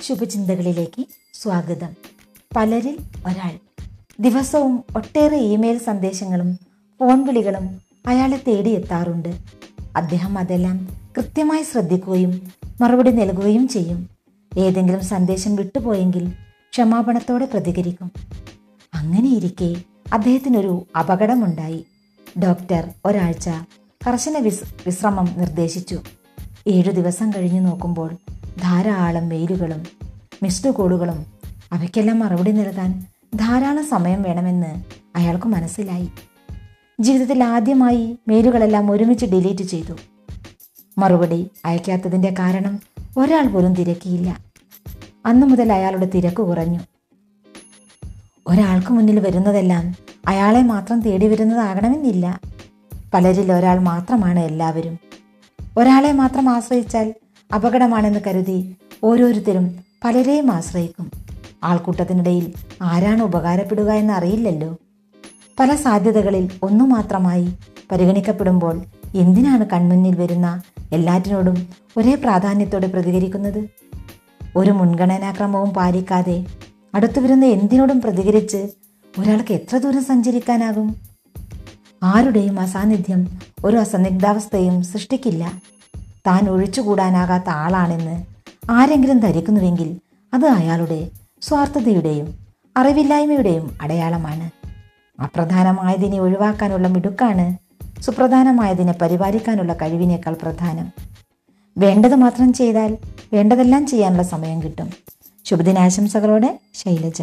ശുഭചിന്തകളിലേക്ക് സ്വാഗതം. പലരിൽ ഒരാൾ. ദിവസവും ഒട്ടേറെ ഇമെയിൽ സന്ദേശങ്ങളും ഫോൺ വിളികളും അയാളെ തേടിയെത്താറുണ്ട്. അദ്ദേഹം അതെല്ലാം കൃത്യമായി ശ്രദ്ധിക്കുകയും മറുപടി നൽകുകയും ചെയ്യും. ഏതെങ്കിലും സന്ദേശം വിട്ടുപോയെങ്കിൽ ക്ഷമാപണത്തോടെ പ്രതികരിക്കും. അങ്ങനെയിരിക്കെ അദ്ദേഹത്തിനൊരു അപകടമുണ്ടായി. ഡോക്ടർ ഒരാഴ്ച കർശന വിശ്രമം നിർദ്ദേശിച്ചു. ഏഴു ദിവസം കഴിഞ്ഞു നോക്കുമ്പോൾ ധാരാളം മെയിലുകളും മിസ്ഡ് കോളുകളും അവയ്ക്കെല്ലാം മറുപടി നൽകാൻ ധാരാളം സമയം വേണമെന്ന് അയാൾക്ക് മനസ്സിലായി. ജീവിതത്തിൽ ആദ്യമായി മെയിലുകളെല്ലാം ഒരുമിച്ച് ഡിലീറ്റ് ചെയ്തു. മറുപടി അയക്കാത്തതിന്റെ കാരണം ഒരാൾ പോലും തിരക്കിയില്ല. അന്നു മുതൽ അയാളുടെ തിരക്ക് കുറഞ്ഞു. ഒരാൾക്ക് മുന്നിൽ വരുന്നതെല്ലാം അയാളെ മാത്രം തേടി വരുന്നതാകണമെന്നില്ല. പലരിൽ ഒരാൾ മാത്രമാണ് എല്ലാവരും. ഒരാളെ മാത്രം ആശ്രയിച്ചാൽ അപകടമാണെന്ന് കരുതി ഓരോരുത്തരും പലരെയും ആശ്രയിക്കും. ആൾക്കൂട്ടത്തിനിടയിൽ ആരാണ് ഉപകാരപ്പെടുക എന്ന് അറിയില്ലല്ലോ പല സാധ്യതകളിൽ ഒന്നു മാത്രമായി പരിഗണിക്കപ്പെടുമ്പോൾ എന്തിനാണ് കൺമുന്നിൽ വരുന്ന എല്ലാറ്റിനോടും ഒരേ പ്രാധാന്യത്തോടെ പ്രതികരിക്കുന്നത്? ഒരു മുൻഗണനാക്രമവും പാലിക്കാതെ അടുത്തു വരുന്ന എന്തിനോടും പ്രതികരിച്ച് ഒരാൾക്ക് എത്ര ദൂരം സഞ്ചരിക്കാനാകും? ആരുടെയും അസാന്നിധ്യം ഒരു അസന്നിഗ്ധാവസ്ഥയും സൃഷ്ടിക്കില്ല. താൻ ഒഴിച്ചുകൂടാനാകാത്ത ആളാണെന്ന് ആരെങ്കിലും ധരിക്കുന്നുവെങ്കിൽ അത് അയാളുടെ സ്വാർത്ഥതയുടെയും അറിവില്ലായ്മയുടെയും അടയാളമാണ്. അപ്രധാനമായതിനെ ഒഴിവാക്കാനുള്ള മിടുക്കാണ് സുപ്രധാനമായതിനെ പരിപാലിക്കാനുള്ള കഴിവിനേക്കാൾ പ്രധാനം. വേണ്ടത് മാത്രം ചെയ്താൽ വേണ്ടതെല്ലാം ചെയ്യാനുള്ള സമയം കിട്ടും. ശുഭദിനാശംസകളോടെ ശൈലജ.